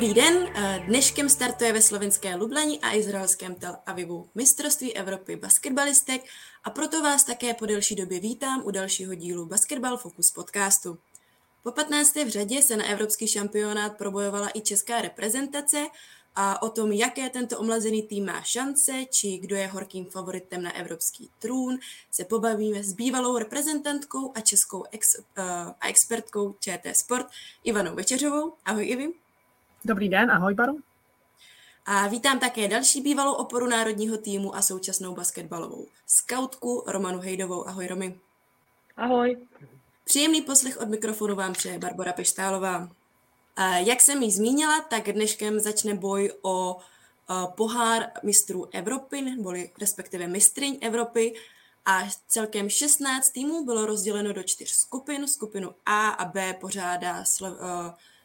Dobrý den, eh, dneškem startuje ve slovenské Lublani a izraelském Tel Avivu mistrovství Evropy basketbalistek a proto vás také po delší době vítám u dalšího dílu Basketball Focus podcastu. Po 15. v řadě se na evropský šampionát probojovala i česká reprezentace a o tom, jaké tento omlazený tým má šance, či kdo je horkým favoritem na evropský trůn, se pobavíme s bývalou reprezentantkou a českou ex, uh, expertkou ČT Sport Ivanou Večeřovou. Ahoj Ivi. Dobrý den, ahoj Baru. A vítám také další bývalou oporu národního týmu a současnou basketbalovou skautku Romanu Hejdovou. Ahoj Romy. Ahoj. Příjemný poslech od mikrofonu vám přeje Barbara Peštálová. Jak jsem ji zmínila, tak dneškem začne boj o pohár mistrů Evropy, nebo respektive mistryň Evropy a celkem 16 týmů bylo rozděleno do čtyř skupin. Skupinu A a B pořádá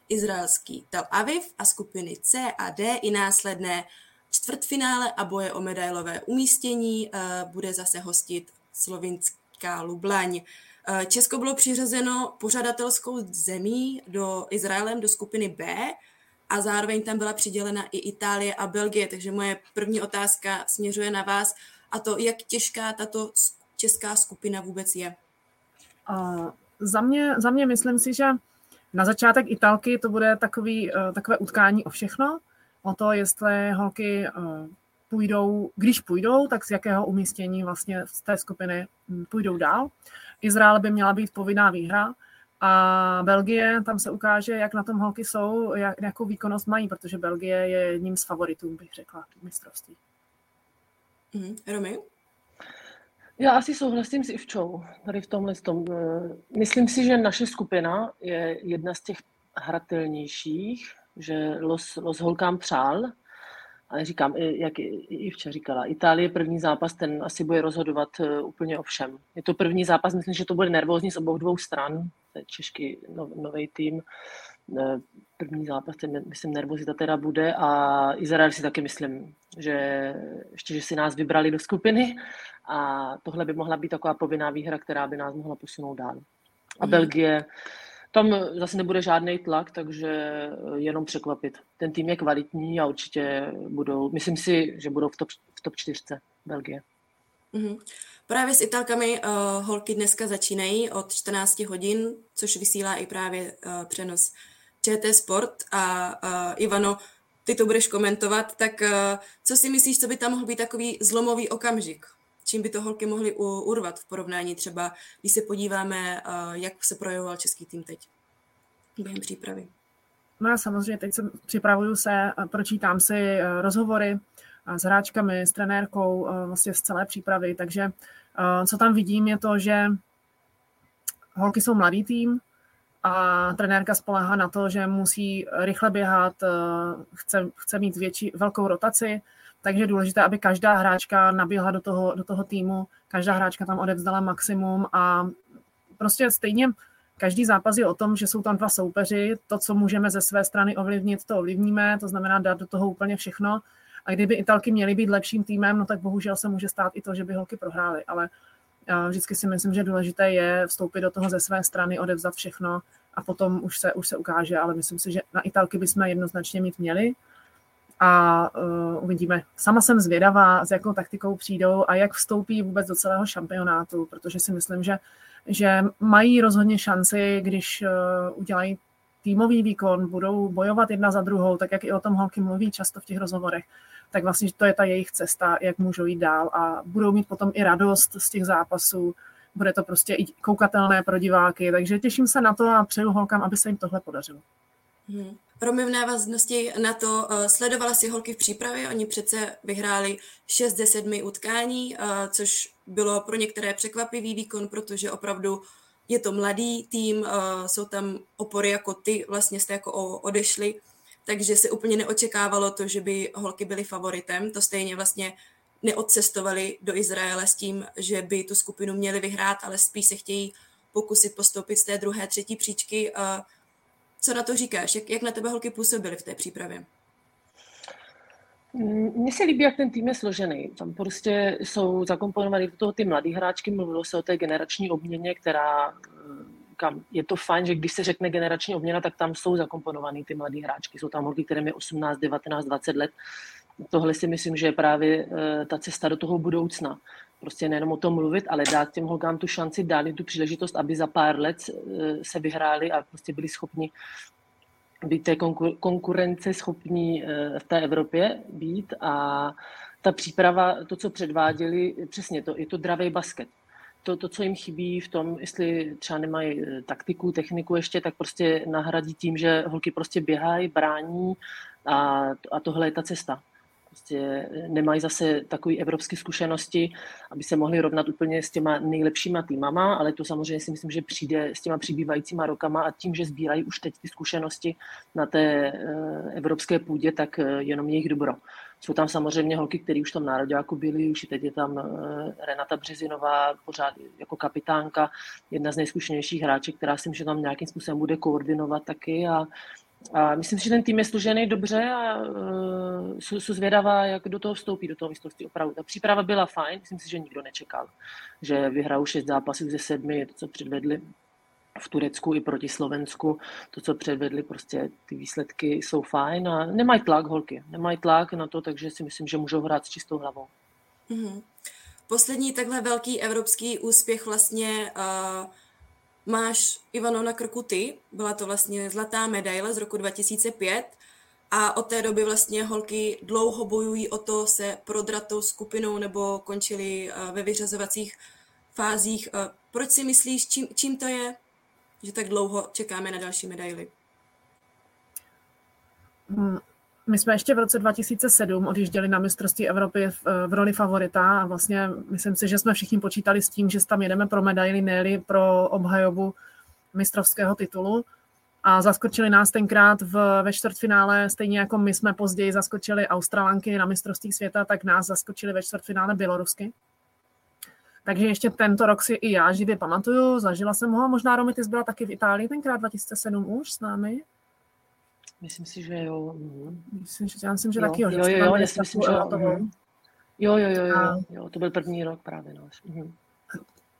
izraelský Tel Aviv a skupiny C a D i následné čtvrtfinále a boje o medailové umístění bude zase hostit slovinská Lublaň. Eh, Česko bylo přiřazeno pořadatelskou zemí do Izraelem do skupiny B a zároveň tam byla přidělena i Itálie a Belgie, takže moje první otázka směřuje na vás a to, jak těžká tato česká skupina vůbec je. Uh, za, mě, za mě myslím si, že na začátek Italky to bude takový, uh, takové utkání o všechno, o to, jestli holky uh, půjdou, když půjdou, tak z jakého umístění vlastně z té skupiny hm, půjdou dál. Izrael by měla být povinná výhra a Belgie, tam se ukáže, jak na tom holky jsou, jak, jakou výkonnost mají, protože Belgie je jedním z favoritů, bych řekla, mistrovství. Mm, Romy? Já asi souhlasím s Ivčou tady v tomhle tom. Myslím si, že naše skupina je jedna z těch hratelnějších, že los, los holkám přál, ale říkám, jak i včera říkala, Itálie první zápas, ten asi bude rozhodovat eh, úplně o všem. Je to první zápas, myslím, že to bude nervózní z obou dvou stran. To je Češky nový tým. Eh, první zápas, ten, myslím, nervozita teda bude a Izrael si taky myslím, že ještě, že si nás vybrali do skupiny a tohle by mohla být taková povinná výhra, která by nás mohla posunout dál. A mm. Belgie, tam zase nebude žádný tlak, takže jenom překvapit. Ten tým je kvalitní a určitě budou, myslím si, že budou v top, v top 4 Belgie. Mm-hmm. Právě s Italkami uh, holky dneska začínají od 14 hodin, což vysílá i právě uh, přenos ČT Sport. A uh, Ivano, ty to budeš komentovat, tak uh, co si myslíš, co by tam mohl být takový zlomový okamžik? čím by to holky mohly urvat v porovnání třeba, když se podíváme, jak se projevoval český tým teď během přípravy. No já samozřejmě teď se připravuju se, pročítám si e, rozhovory s hráčkami, s trenérkou e, vlastně z celé přípravy, takže e, co tam vidím je to, že holky jsou mladý tým a trenérka spoléhá na to, že musí rychle běhat, chce, chce mít větší, velkou rotaci, takže je důležité, aby každá hráčka naběhla do toho, do toho týmu, každá hráčka tam odevzdala maximum a prostě stejně každý zápas je o tom, že jsou tam dva soupeři, to, co můžeme ze své strany ovlivnit, to ovlivníme, to znamená dát do toho úplně všechno. A kdyby Italky měly být lepším týmem, no tak bohužel se může stát i to, že by holky prohrály, ale vždycky si myslím, že důležité je vstoupit do toho ze své strany, odevzat všechno a potom už se, už se ukáže, ale myslím si, že na Italky bychom jednoznačně mít měli a uh, uvidíme. Sama jsem zvědavá, s jakou taktikou přijdou a jak vstoupí vůbec do celého šampionátu, protože si myslím, že, že mají rozhodně šanci, když uh, udělají týmový výkon, budou bojovat jedna za druhou, tak jak i o tom holky mluví často v těch rozhovorech, tak vlastně to je ta jejich cesta, jak můžou jít dál a budou mít potom i radost z těch zápasů, bude to prostě i koukatelné pro diváky, takže těším se na to a přeju holkám, aby se jim tohle podařilo. Hmm. Romy v návaznosti na to uh, sledovala si holky v přípravě, oni přece vyhráli 6 ze 7 utkání, uh, což bylo pro některé překvapivý výkon, protože opravdu je to mladý tým, uh, jsou tam opory jako ty, vlastně jste jako odešli, takže se úplně neočekávalo to, že by holky byly favoritem, to stejně vlastně neodcestovali do Izraele s tím, že by tu skupinu měli vyhrát, ale spíš se chtějí pokusit postoupit z té druhé, třetí příčky. Co na to říkáš? Jak, jak na tebe holky působily v té přípravě? Mně se líbí, jak ten tým je složený. Tam prostě jsou zakomponovaný do toho ty mladé hráčky, mluvilo se o té generační obměně, která eh, kam. Je to fajn, že když se řekne generační obměna, tak tam jsou zakomponovaný ty mladé hráčky. Jsou tam holky, které mi 18, 19, 20 let. Tohle si myslím, že je právě eh, ta cesta do toho budoucna. Prostě nejenom o tom mluvit, ale dát těm holkám tu šanci, dát jim tu příležitost, aby za pár let se vyhráli a prostě byli schopni být té konkurence schopní v té Evropě být a ta příprava, to, co předváděli, přesně to, je to dravý basket. To, to, co jim chybí v tom, jestli třeba nemají eh, taktiku, techniku ještě, tak prostě nahradí tím, že holky prostě běhají, brání a, a tohle je ta cesta. Prostě nemají zase takové evropské zkušenosti, aby se mohli rovnat úplně s těma nejlepšíma týmama, ale to samozřejmě si myslím, že přijde s těma přibývajícíma rokama a tím, že sbírají už teď ty zkušenosti na té eh, evropské půdě, tak eh, jenom jejich dobro. Jsou tam samozřejmě holky, které už tam nároďáku byly, už i teď je tam eh, Renata Březinová, pořád jako kapitánka, jedna z nejzkušenějších hráček, která si myslím, že tam nějakým způsobem bude koordinovat taky a a myslím si, že ten tým je složený dobře a uh, jsou, zvědavá, jak do toho vstoupí, do toho mistrovství opravdu. Ta příprava byla fajn, myslím si, že nikdo nečekal, že vyhrajou šest zápasů ze sedmi, to, co předvedli v Turecku i proti Slovensku, to, co předvedli, prostě ty výsledky jsou fajn a nemají tlak holky, nemají tlak na to, takže si myslím, že můžou hrát s čistou hlavou. Mm-hmm. Poslední takhle velký evropský úspěch vlastně uh, máš Ivano na krku ty, byla to vlastně zlatá medaile z roku 2005 a od té doby vlastně holky dlouho bojují o to se prodrat tou skupinou nebo končili uh, ve vyřazovacích fázích. Uh, proč si myslíš, čím, čím to je? Že tak dlouho čekáme na další medaily? Hmm, my jsme ještě v roce 2007 odjížděli na mistrovství Evropy v, v roli favorita a vlastně myslím si, že jsme všichni počítali s tím, že tam jedeme pro medaily, ne pro obhajobu mistrovského titulu. A zaskočili nás tenkrát v, ve čtvrtfinále, stejně jako my jsme později zaskočili Australanky na mistrovství světa, tak nás zaskočili ve čtvrtfinále Bělorusky. Takže ještě tento rok si i já živě pamatuju, zažila jsem ho, možná Romy, ty jsi byla taky v Itálii tenkrát 2007 už s námi. Myslím si, že jo. Myslím, že, já myslím, že jo, taky jo. Jo, jo, jo, já si myslím, že jo. Mhm. Jo, jo, jo, jo, jo, to byl první rok právě. No. Mhm.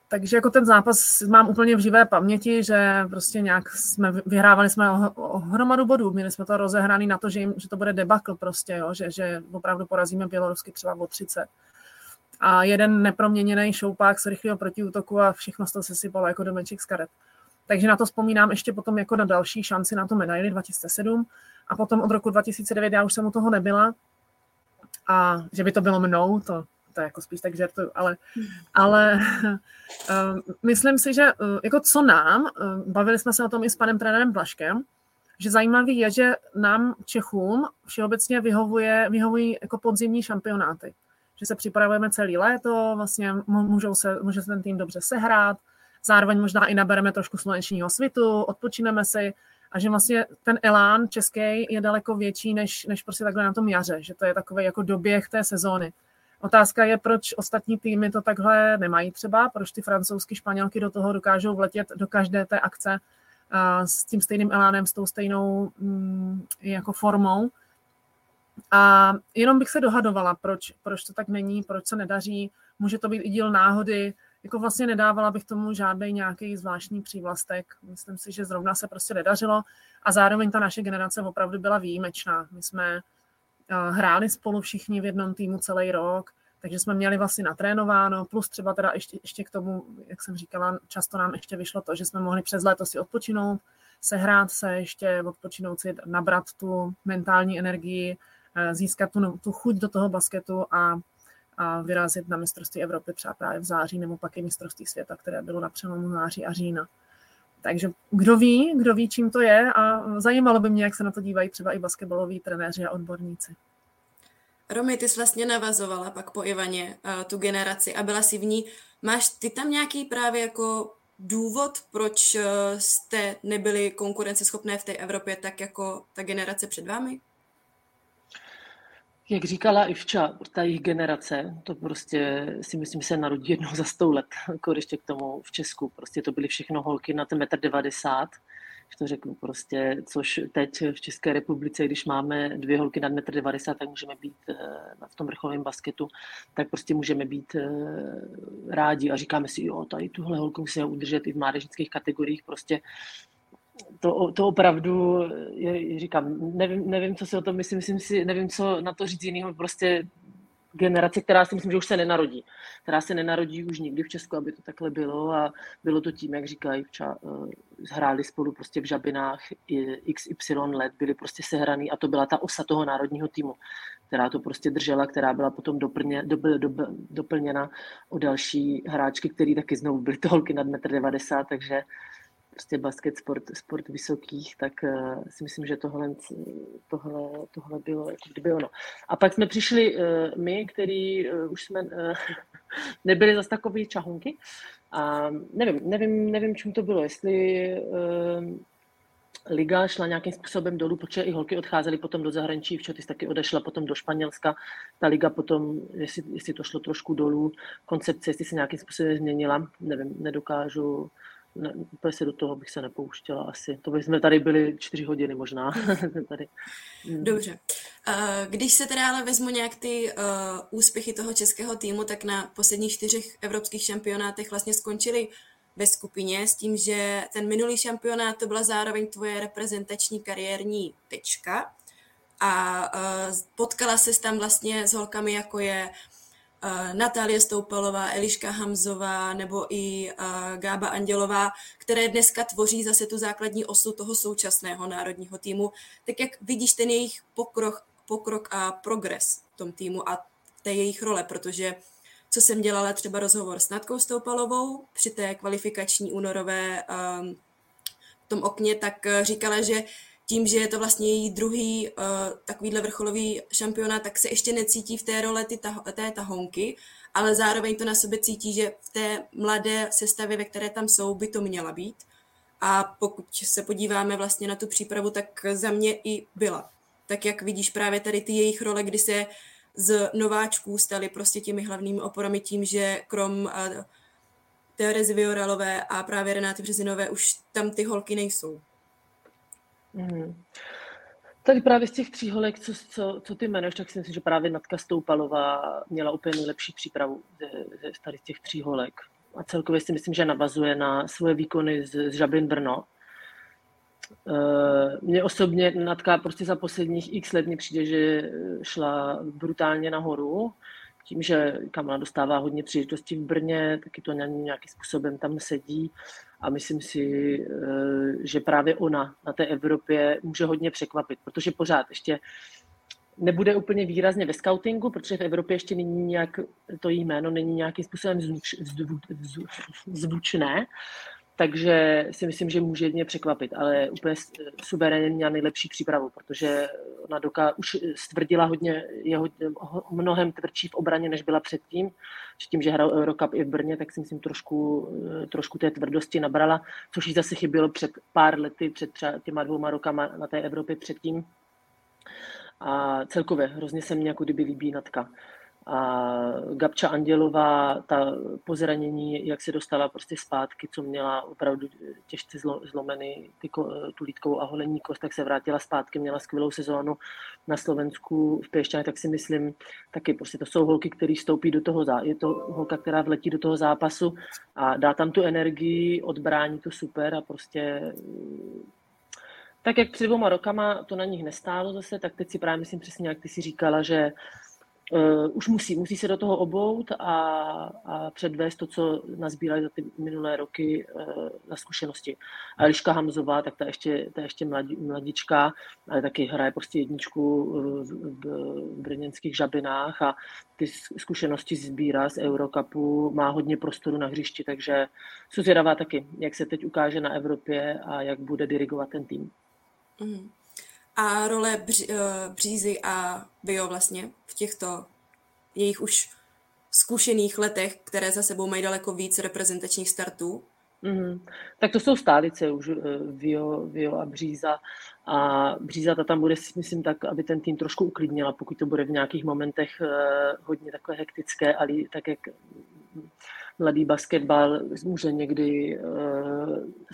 Takže jako ten zápas mám úplně v živé paměti, že prostě nějak jsme vyhrávali jsme o, o hromadu bodů, měli jsme to rozehraný na to, že, jim, že to bude debakl prostě, jo, že, že opravdu porazíme Bělorusky třeba o 30 a jeden neproměněný šoupák z rychlého protiútoku a všechno toho se sypalo jako domeček z karet. Takže na to vzpomínám ještě potom jako na další šanci na to medaili 2007 a potom od roku 2009 já už jsem u toho nebyla a že by to bylo mnou, to, to je jako spíš tak žertuju, ale, ale uh, myslím si, že uh, jako co nám, uh, bavili jsme se o tom i s panem trenérem Blaškem, že zajímavý je, že nám Čechům všeobecně vyhovuje, vyhovují jako podzimní šampionáty že se připravujeme celý léto, vlastně můžou se, může se ten tým dobře sehrát, zároveň možná i nabereme trošku slunečního svitu, odpočineme si a že vlastně ten elán český je daleko větší než, než prostě takhle na tom jaře, že to je takový jako doběh té sezóny. Otázka je, proč ostatní týmy to takhle nemají třeba, proč ty francouzsky, španělky do toho dokážou vletět do každé té akce a s tím stejným elánem, s tou stejnou mm, jako formou. A jenom bych se dohadovala, proč, proč to tak není, proč se nedaří. Může to být i díl náhody. Jako vlastně nedávala bych tomu žádný nějaký zvláštní přívlastek. Myslím si, že zrovna se prostě nedařilo. A zároveň ta naše generace opravdu byla výjimečná. My jsme eh, hráli spolu všichni v jednom týmu celý rok, takže jsme měli vlastně natrénováno, plus třeba teda ještě, ještě k tomu, jak jsem říkala, často nám ještě vyšlo to, že jsme mohli přes léto si odpočinout, sehrát se ještě, odpočinout si, nabrat tu mentální energii, získat tu, tu chuť do toho basketu a, a vyrazit na mistrovství Evropy třeba právě v září nebo pak i mistrovství světa, které bylo na přelomu září a října. Takže kdo ví, kdo ví, čím to je a zajímalo by mě, jak se na to dívají třeba i basketbaloví trenéři a odborníci. Romy, ty jsi vlastně navazovala pak po Ivaně tu generaci a byla si v ní. Máš ty tam nějaký právě jako důvod, proč uh, jste nebyli konkurenceschopné v té Evropě tak jako ta generace před vámi? Jak říkala Ivča, ta jejich generace, to prostě si myslím, se narodí jednou za sto let, jako ještě k tomu v Česku. Prostě to byly všechno holky na ten metr 90, když to řeknu prostě, což teď v České republice, když máme dvě holky nad 1,90 m, tak můžeme být eh, v tom vrcholovém basketu, tak prostě můžeme být eh, rádi a říkáme si, jo, tady tuhle holku musíme udržet i v mládežnických kategoriích, prostě to, to opravdu, je, říkám, nevím, nevím, co si o tom myslím, myslím si, nevím, co na to říct jiného, prostě generace, která si myslím, že už se nenarodí. Která se nenarodí už nikdy v Česku, aby to takhle bylo a bylo to tím, jak říkají, vča, uh, hráli spolu prostě v žabinách XY let, byli prostě sehraný a to byla ta osa toho národního týmu, která to prostě držela, která byla potom doplně, do, do, doplněna o další hráčky, které taky znovu byly to holky nad 1,90 m, takže prostě basket, sport, sport vysokých, tak uh, si myslím, že tohle, tohle, tohle bylo jako kdyby ono. A pak jsme přišli uh, my, který uh, už jsme nebyli zase takový čahunky. A nevím, nevím, nevím, čím to bylo, jestli liga šla nějakým způsobem dolů, protože i holky odcházely potom do zahraničí, Včotis taky odešla potom do Španělska, ta liga potom, jestli, jestli to šlo trošku dolů, koncepce, jestli se nějakým způsobem změnila, nevím, nedokážu, ne, úplně se do toho bych se nepouštěla asi. To bychom tady byli čtyři hodiny možná. tady. Hmm. Dobře. Když se teda ale vezmu nějak ty uh, úspěchy toho českého týmu, tak na posledních čtyřech evropských šampionátech vlastně skončili ve skupině s tím, že ten minulý šampionát to byla zároveň tvoje reprezentační kariérní tečka a uh, potkala se tam vlastně s holkami, jako je Natálie Stoupalová, Eliška Hamzová nebo i Gába Andělová, které dneska tvoří zase tu základní osu toho současného národního týmu. Tak jak vidíš ten jejich pokrok, pokrok a progres v tom týmu a té jejich role, protože co jsem dělala třeba rozhovor s Natkou Stoupalovou při té kvalifikační únorové um, tom okně, tak říkala, že tím, že je to vlastně její druhý uh, takovýhle vrcholový šampionát, tak se ještě necítí v té role ty taho, té tahonky, ale zároveň to na sobě cítí, že v té mladé sestavě, ve které tam jsou, by to měla být. A pokud se podíváme vlastně na tu přípravu, tak za mě i byla. Tak jak vidíš právě tady ty jejich role, kdy se z nováčků stali prostě těmi hlavními oporami tím, že krom eh, Terezy Vioralové a právě Renáty Březinové už tam ty holky nejsou. Mm. Tady právě z těch tří holek, co, co, co ty jmenuješ, tak si myslím, že právě Natka Stoupalová měla úplně nejlepší přípravu ze, ze tady z těch tří holek. A celkově si myslím, že navazuje na svoje výkony z, z Žablin Brno, Eh, mně osobně Natka prostě za posledních x let mi přijde, že šla brutálně nahoru, tím, že Kamala dostává hodně příležitostí v Brně, taky to nějakým způsobem tam sedí a myslím si, eh, že právě ona na té Evropě může hodně překvapit, protože pořád ještě nebude úplně výrazně ve scoutingu, protože v Evropě ještě není nějak, to jméno není nějakým způsobem zvuč, zvučné, takže si myslím, že může mě překvapit, ale úplně suverénně měla nejlepší přípravu, protože ona doká, už stvrdila hodně, je hodně, mnohem tvrdší v obraně, než byla předtím. Tím, že hrál Eurocup i v Brně, tak si myslím trošku, trošku té tvrdosti nabrala, což jí zase chybělo před pár lety, před třeba těma dvouma rokama na té Evropě předtím. A celkově hrozně se mě jako kdyby líbí Natka a Gabča Andělová, ta po zranění, jak se dostala prostě zpátky, co měla opravdu těžce zlomený ty, tu lítkovou a holení kost, tak se vrátila zpátky, měla skvělou sezónu na Slovensku v Pěšťaně, tak si myslím, taky prostě to jsou holky, které stoupí do toho, zá, je to holka, která vletí do toho zápasu a dá tam tu energii, odbrání to super a prostě tak jak před dvěma rokama to na nich nestálo zase, tak teď si právě myslím přesně, jak ty si říkala, že uh, už musí, musí se do toho obout a, a předvést to, co nazbírali za ty minulé roky uh, na zkušenosti. A Eliška Hamzová, tak ta ještě, ta ještě mladí, mladička, ale taky hraje prostě jedničku v, v, v brněnských žabinách a ty zkušenosti sbírá z Eurocupu, má hodně prostoru na hřišti, takže jsou zvědavá taky, jak se teď ukáže na Evropě a jak bude dirigovat ten tým. Mm a role Bř, uh, Břízy a Bio vlastně v těchto jejich už zkušených letech, které za sebou mají daleko víc reprezentačních startů? Mm-hmm. Tak to jsou stálice už Vio, Vio a Bříza. A Bříza ta tam bude, myslím, tak, aby ten tým trošku uklidnila, pokud to bude v nějakých momentech uh, hodně takové hektické, ale tak jak mladý basketbal může někdy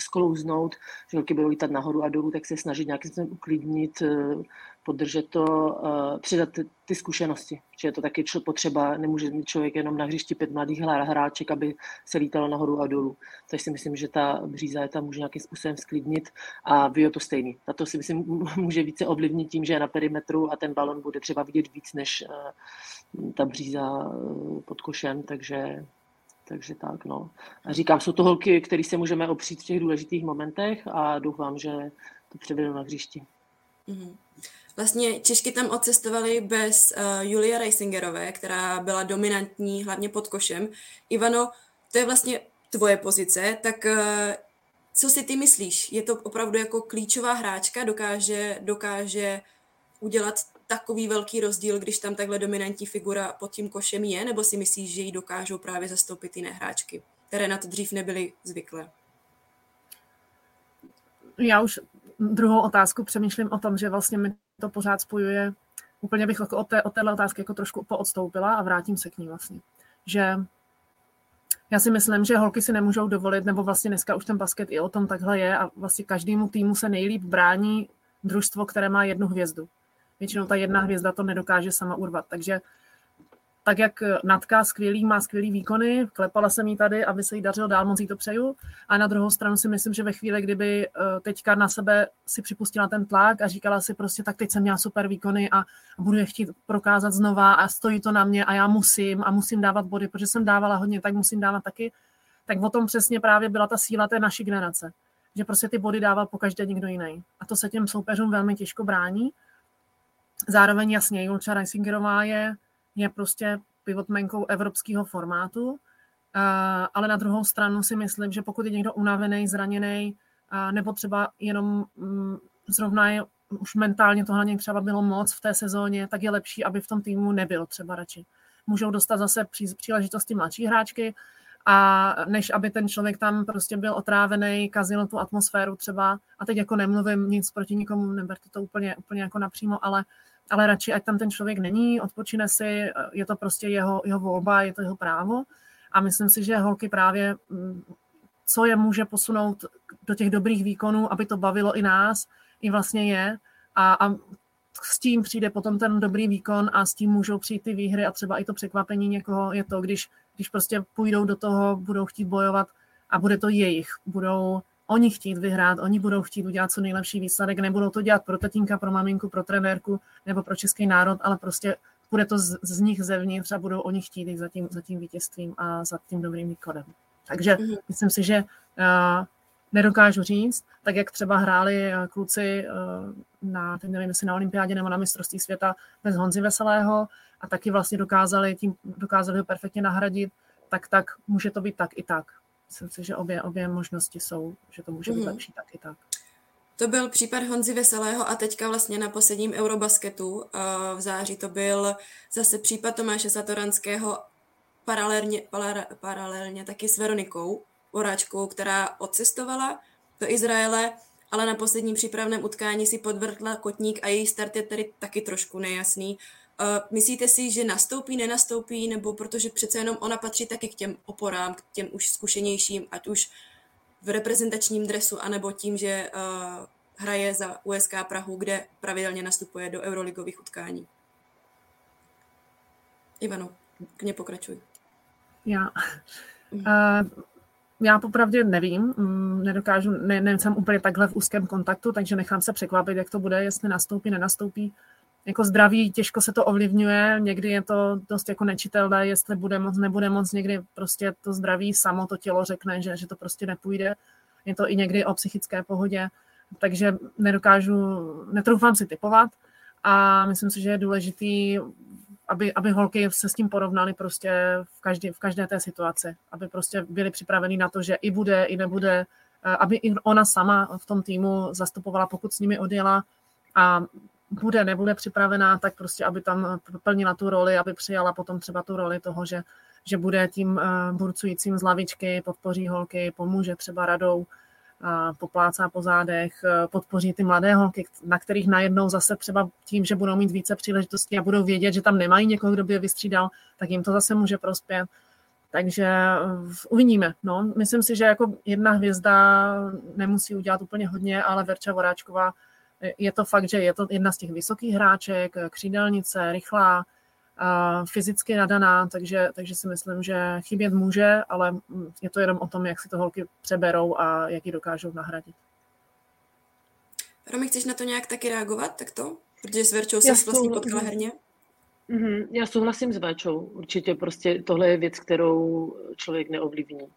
sklouznout, že holky budou lítat nahoru a dolů, tak se snažit nějakým způsobem uklidnit, uh, podržet to, uh, přidat ty, ty zkušenosti. Že je to taky potřeba, nemůže mít člověk jenom na hřišti pět mladých hráček, aby se lítalo nahoru a dolů. Takže si myslím, že ta bříza je tam může nějakým způsobem sklidnit a vy to stejný. A to si myslím může více ovlivnit tím, že je na perimetru a ten balon bude třeba vidět víc než uh, ta bříza pod košem, takže takže tak, no. A říkám, jsou to holky, které se můžeme opřít v těch důležitých momentech a doufám, že to převedou na hřišti. Mm-hmm. Vlastně Češky tam odcestovali bez uh, Julia Reisingerové, která byla dominantní hlavně pod košem. Ivano, to je vlastně tvoje pozice, tak uh, co si ty myslíš? Je to opravdu jako klíčová hráčka, dokáže, dokáže udělat takový velký rozdíl, když tam takhle dominantní figura pod tím košem je, nebo si myslíš, že ji dokážou právě zastoupit jiné hráčky, které na to dřív nebyly zvyklé? Já už druhou otázku přemýšlím o tom, že vlastně mi to pořád spojuje, úplně bych jako od, té, od téhle otázky jako trošku poodstoupila a vrátím se k ní vlastně. Že já si myslím, že holky si nemůžou dovolit, nebo vlastně dneska už ten basket i o tom takhle je a vlastně každému týmu se nejlíp brání družstvo, které má jednu hvězdu. Většinou ta jedna hvězda to nedokáže sama urvat. Takže tak jak Natka skvělý, má skvělý výkony, klepala jsem jí tady, aby se jí dařilo dál, moc jí to přeju. A na druhou stranu si myslím, že ve chvíli, kdyby eh, teďka na sebe si připustila ten tlak a říkala si prostě, tak teď jsem měla super výkony a budu je chtít prokázat znova a stojí to na mě a já musím a musím dávat body, protože jsem dávala hodně, tak musím dávat taky. Tak o tom přesně právě byla ta síla té naší generace. Že prostě ty body dával po každé někdo jiný. A to se těm soupeřům velmi těžko brání. Zároveň jasně, Julča Reisingerová je, je prostě pivotmenkou evropského formátu, ale na druhou stranu si myslím, že pokud je někdo unavený, zraněný, nebo třeba jenom mm, zrovna je už mentálně to hlavně třeba bylo moc v té sezóně, tak je lepší, aby v tom týmu nebyl třeba radši. Můžou dostat zase příležitosti mladší hráčky, a než aby ten člověk tam prostě byl otrávený, kazil tu atmosféru třeba, a teď jako nemluvím nic proti nikomu, neberte to úplně, úplně jako napřímo, ale ale radši, ať tam ten člověk není, odpočine si, je to prostě jeho, jeho volba, je to jeho právo. A myslím si, že holky právě, mm, co je může posunout do těch dobrých výkonů, aby to bavilo i nás, i vlastně je. A, a s tím přijde potom ten dobrý výkon a s tím můžou přijít ty výhry a třeba i to překvapení někoho je to, když, když prostě půjdou do toho, budou chtít bojovat a bude to jejich. Budou oni chtít vyhrát, oni budou chtít udělat co nejlepší výsledek, nebudou to dělat pro tatínka, pro maminku, pro trenérku nebo pro český národ, ale prostě bude to z, z nich zevnitř a budou oni chtít jít za tím, za tím vítězstvím a za tím dobrým výkladem. Takže mm-hmm. myslím si, že uh, nedokážu říct, tak jak třeba hráli uh, kluci uh, na, teď nevím, jestli na olympiádě nebo na mistrovství světa bez Honzy Veselého a taky vlastně dokázali, tím, dokázali ho perfektně nahradit, tak tak může to být tak i tak. Myslím si, že obě, obě možnosti jsou, že to může být mm-hmm. lepší tak i tak. To byl případ Honzy Veselého a teďka vlastně na posledním Eurobasketu v září to byl zase případ Tomáše Satoranského paralelně, paralelně taky s Veronikou Oráčkou, která odcestovala do Izraele, ale na posledním přípravném utkání si podvrtla kotník a její start je tady taky trošku nejasný. Uh, myslíte si, že nastoupí, nenastoupí, nebo protože přece jenom ona patří taky k těm oporám, k těm už zkušenějším, ať už v reprezentačním dresu, anebo tím, že uh, hraje za USK Prahu, kde pravidelně nastupuje do euroligových utkání. Ivano, k ně pokračuj. Já. Uh, já popravdě nevím, mm, nedokážu, ne, nejsem úplně takhle v úzkém kontaktu, takže nechám se překvapit, jak to bude, jestli nastoupí, nenastoupí jako zdraví těžko se to ovlivňuje, někdy je to dost jako nečitelné, jestli bude moc, nebude moc, někdy prostě to zdraví samo to tělo řekne, že, že to prostě nepůjde. Je to i někdy o psychické pohodě, takže nedokážu, netroufám si typovat a myslím si, že je důležitý, aby, aby holky se s tím porovnali prostě v každé, v každé té situaci, aby prostě byly připraveni na to, že i bude, i nebude, aby i ona sama v tom týmu zastupovala, pokud s nimi odjela a bude, nebude připravená, tak prostě, aby tam plnila tu roli, aby přijala potom třeba tu roli toho, že, že bude tím uh, burcujícím z lavičky, podpoří holky, pomůže třeba radou, poplácá po zádech, uh, podpoří ty mladé holky, na kterých najednou zase třeba tím, že budou mít více příležitostí a budou vědět, že tam nemají někoho, kdo by je vystřídal, tak jim to zase může prospět. Takže uvidíme. No. Myslím si, že jako jedna hvězda nemusí udělat úplně hodně, ale Verča Voráčková je to fakt, že je to jedna z těch vysokých hráček, křídelnice, rychlá, fyzicky nadaná, takže, takže si myslím, že chybět může, ale je to jenom o tom, jak si to holky přeberou a jak ji dokážou nahradit. Romy, chceš na to nějak taky reagovat takto? Protože s Verčou se vlastně potkala herně. Mm-hmm. Já souhlasím s Verčou. Určitě prostě tohle je věc, kterou člověk neovlivní.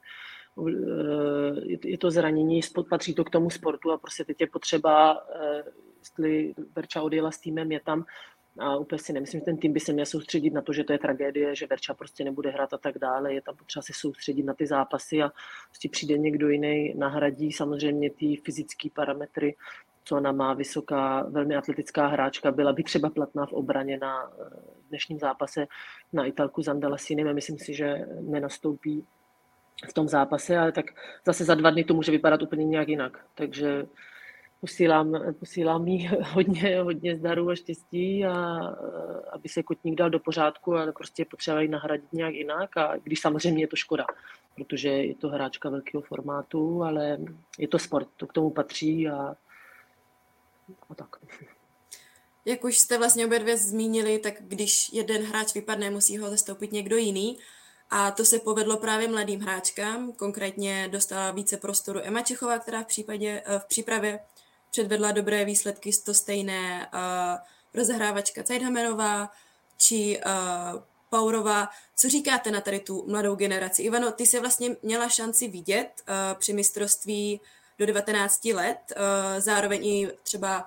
Eh, je to zranění, patří to k tomu sportu a prostě teď je potřeba, eh, jestli Verča odjela s týmem, je tam, a úplně si nemyslím, že ten tým by se měl soustředit na to, že to je tragédie, že Verča prostě nebude hrát a tak dále. Je tam potřeba se soustředit na ty zápasy a prostě přijde někdo jiný, nahradí samozřejmě ty fyzické parametry, co ona má vysoká, velmi atletická hráčka, byla by třeba platná v obraně na eh, dnešním zápase na Italku Zandalasinem. Myslím si, že nenastoupí v tom zápase, ale tak zase za dva dny to může vypadat úplně nějak jinak. Takže posílám, posílám jí hodně, hodně zdaru a štěstí, a, aby se kotník dal do pořádku, ale prostě je potřeba ji nahradit nějak jinak a když samozřejmě je to škoda, protože je to hráčka velkého formátu, ale je to sport, to k tomu patří a, a tak. Jak už jste vlastně obě dvě zmínili, tak když jeden hráč vypadne, musí ho zastoupit někdo jiný. A to se povedlo právě mladým hráčkám. Konkrétně dostala více prostoru Emma Čechová, která v, případě, eh, v přípravě předvedla dobré výsledky, to stejné uh, rozehrávačka Zeidhamenová či uh, Paurová. Co říkáte na tady tu mladou generaci? Ivano, ty se vlastně měla šanci vidět uh, při mistrovství do 19 let, uh, zároveň i třeba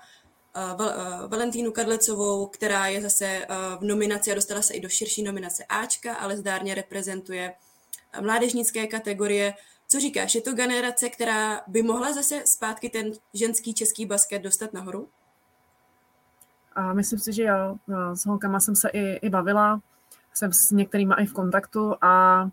Valentínu Kadlecovou, která je zase uh, v nominaci a dostala se i do širší nominace Ačka, ale zdárně reprezentuje mládežnické kategorie. Co říkáš, je to generace, která by mohla zase zpátky ten ženský český basket dostat nahoru? A myslím si, že jo. S holkama jsem se i, i bavila, jsem s některými i v kontaktu a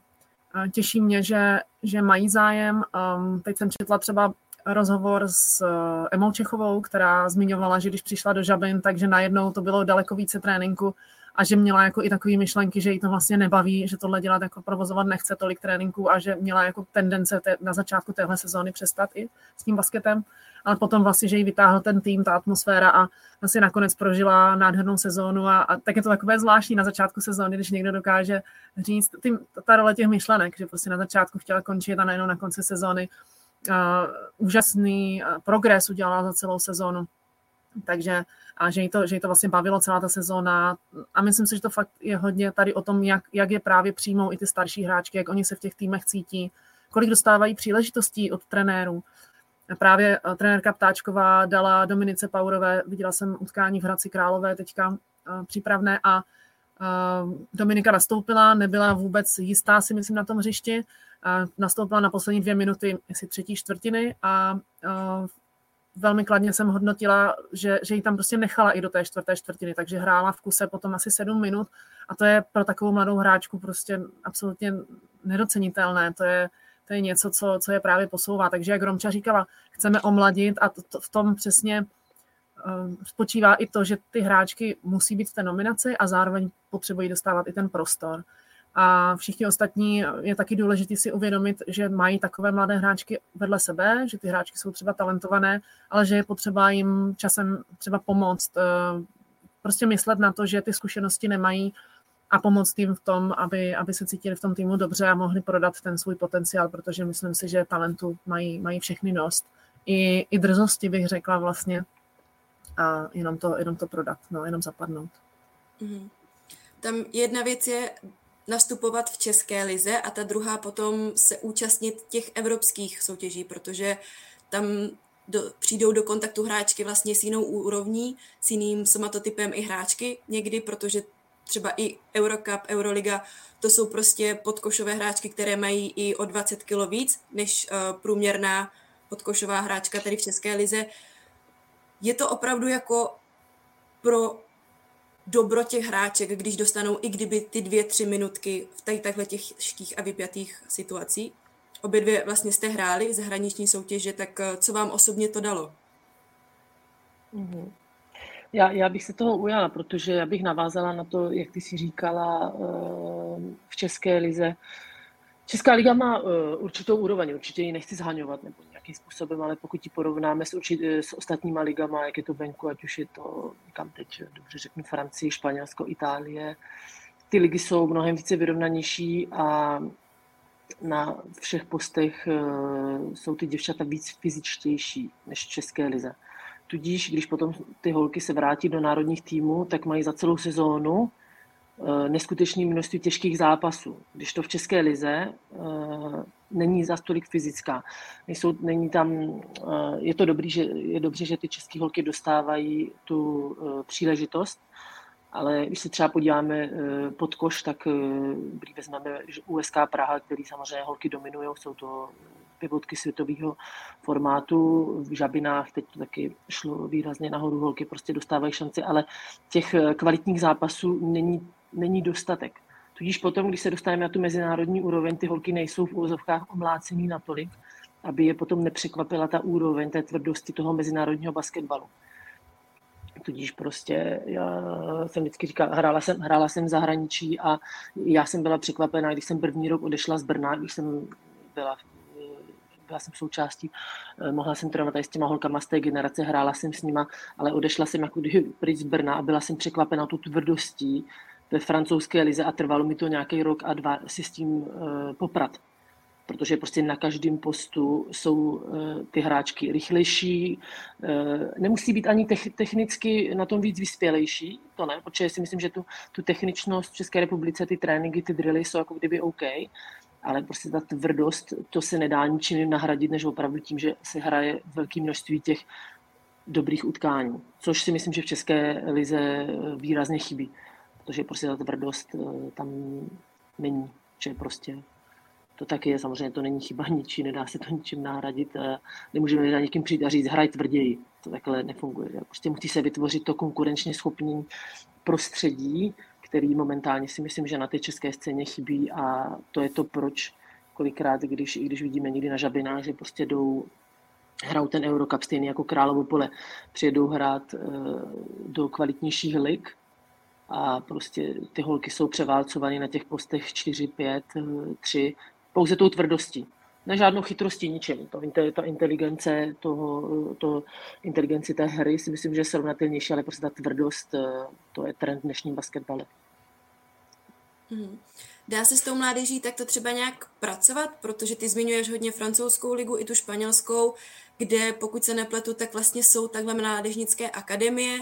těší mě, že, že mají zájem. Um, teď jsem četla třeba rozhovor s uh, Emou Čechovou, která zmiňovala, že když přišla do Žabin, takže najednou to bylo daleko více tréninku a že měla jako i takové myšlenky, že jí to vlastně nebaví, že tohle dělat jako provozovat nechce tolik tréninků a že měla jako tendence te, na začátku téhle sezóny přestat i s tím basketem, ale potom vlastně, že jí vytáhl ten tým, ta atmosféra a vlastně nakonec prožila nádhernou sezónu a, a tak je to takové zvláštní na začátku sezóny, když někdo dokáže říct, tým, ta role těch myšlenek, že prostě na začátku chtěla končit a najednou na konci sezóny úžasný progres udělala za celou sezónu. Takže a že jí, to, že jí to vlastně bavilo celá ta sezóna. A myslím si, že to fakt je hodně tady o tom, jak, jak je právě přijmou i ty starší hráčky, jak oni se v těch týmech cítí, kolik dostávají příležitostí od trenérů. Právě trenérka Ptáčková dala Dominice Paurové, viděla jsem utkání v Hradci Králové teďka přípravné a Dominika nastoupila, nebyla vůbec jistá si myslím na tom hřišti, nastoupila na poslední dvě minuty, jestli třetí čtvrtiny a velmi kladně jsem hodnotila, že, že ji tam prostě nechala i do té čtvrté čtvrtiny, takže hrála v kuse potom asi sedm minut a to je pro takovou mladou hráčku prostě absolutně nedocenitelné. To je, to je něco, co, co je právě posouvá. Takže jak Romča říkala, chceme omladit a to, to, v tom přesně spočívá i to, že ty hráčky musí být v té nominaci a zároveň potřebují dostávat i ten prostor. A všichni ostatní je taky důležité si uvědomit, že mají takové mladé hráčky vedle sebe, že ty hráčky jsou třeba talentované, ale že je potřeba jim časem třeba pomoct, eh, prostě myslet na to, že ty zkušenosti nemají a pomoct jim v tom, aby, aby se cítili v tom týmu dobře a mohli prodat ten svůj potenciál, protože myslím si, že talentu mají, mají všechny dost. I, I drzosti bych řekla vlastně a jenom to, jenom to prodat, no, jenom zapadnout. Mm-hmm. Tam jedna věc je nastupovat v české lize a ta druhá potom se účastnit těch evropských soutěží, protože tam do, přijdou do kontaktu hráčky vlastně s jinou úrovní, s jiným somatotypem i hráčky někdy, protože třeba i Eurocup, Euroliga, to jsou prostě podkošové hráčky, které mají i o 20 kg víc než uh, průměrná podkošová hráčka tady v České lize. Je to opravdu jako pro dobro těch hráček, když dostanou i kdyby ty dvě, tři minutky v tady takhle těžkých a vypjatých situacích. Obě dvě vlastně jste hráli zahraniční soutěže, tak eh, co vám osobně to dalo? Mm-hmm. Já, já bych se toho ujala, protože já bych navázala na to, jak ty si říkala eh, v České lize. Česká liga má uh, určitou úroveň, určitě ji nechci zhaňovat nebo nějakým způsobem, ale pokud ji porovnáme s, určit, s ostatníma ligama, jak je to venku, ať už je to, kam teď dobře řeknu, Francii, Španělsko, Itálie, ty ligy jsou mnohem více vyrovnanější a na všech postech uh, jsou ty děvčata víc fyzičtější než v České lize. Tudíž, když potom ty holky se vrátí do národních týmů, tak mají za celou sezónu uh, neskutečné množství těžkých zápasů. Když to v České lize uh, není za stolik fyzická. Nejsou, není tam, je to dobrý, že, je dobře, že ty české holky dostávají tu příležitost, ale když se třeba podíváme eh, pod koš, tak když eh, vezmeme USK Praha, který samozřejmě holky dominují, jsou to pivotky světového formátu. V Žabinách teď to taky šlo výrazně nahoru, holky prostě dostávají šanci, ale těch eh, kvalitních zápasů není, není dostatek. Tudíž potom, když se dostaneme na tu mezinárodní úroveň, ty holky nejsou v úvozovkách omlácený natolik, aby je potom nepřekvapila ta úroveň té tvrdosti toho mezinárodního basketbalu. Tudíž prostě já jsem vždycky říkal, hrála jsem, hrála jsem v zahraničí a já jsem byla překvapená, když jsem první rok odešla z Brna, když jsem byla byla jsem součástí, mohla jsem trénovat s těma holkama z té generace, hrála jsem s nima, ale odešla jsem jako pryč z Brna a byla jsem překvapena tu tvrdostí ve francouzské lize a trvalo mi to nějaký rok a dva si s tím uh, poprat. Protože prostě na každém postu jsou eh, ty hráčky rychlejší, eh, nemusí být ani technicky na tom víc vyspělejší, to ne, protože si myslím, že tu, tu techničnost v České republice, ty tréninky, ty drily jsou jako kdyby OK, ale prostě ta tvrdost, to se nedá ničím nahradit, než opravdu tím, že se hraje velké množství těch dobrých utkání, což si myslím, že v České lize eh, výrazně chybí, protože prostě ta tvrdost tam není, že prostě to taky je, samozřejmě to není chyba ničí, nedá se to ničím nahradit. Nemůžeme na někým přijít a říct, hraj tvrději. To takhle nefunguje. Prostě musí se vytvořit to konkurenčně schopný prostředí, který momentálně si myslím, že na té české scéně chybí a to je to, proč kolikrát, když, i když vidíme někdy na žabinách, že prostě jdou hrajou ten Eurocup stejný jako Královo pole, přijedou hrát e, do kvalitnějších lig a prostě ty holky jsou převálcované na těch postech 4, 5, 3, pouze tou tvrdostí. Na žádnou chytrostí, ničem. To, ta inteligence, toho, to, inteligenci té hry si myslím, že je srovnatelnější, ale prostě ta tvrdost, eh, to je trend dnešní basketbale. Hmm. Dá se s tou mládeží takto třeba nějak pracovat, protože ty zmiňuješ hodně francouzskou ligu i tu španělskou, kde pokud se nepletu, tak vlastně jsou takhle mládežnické akademie.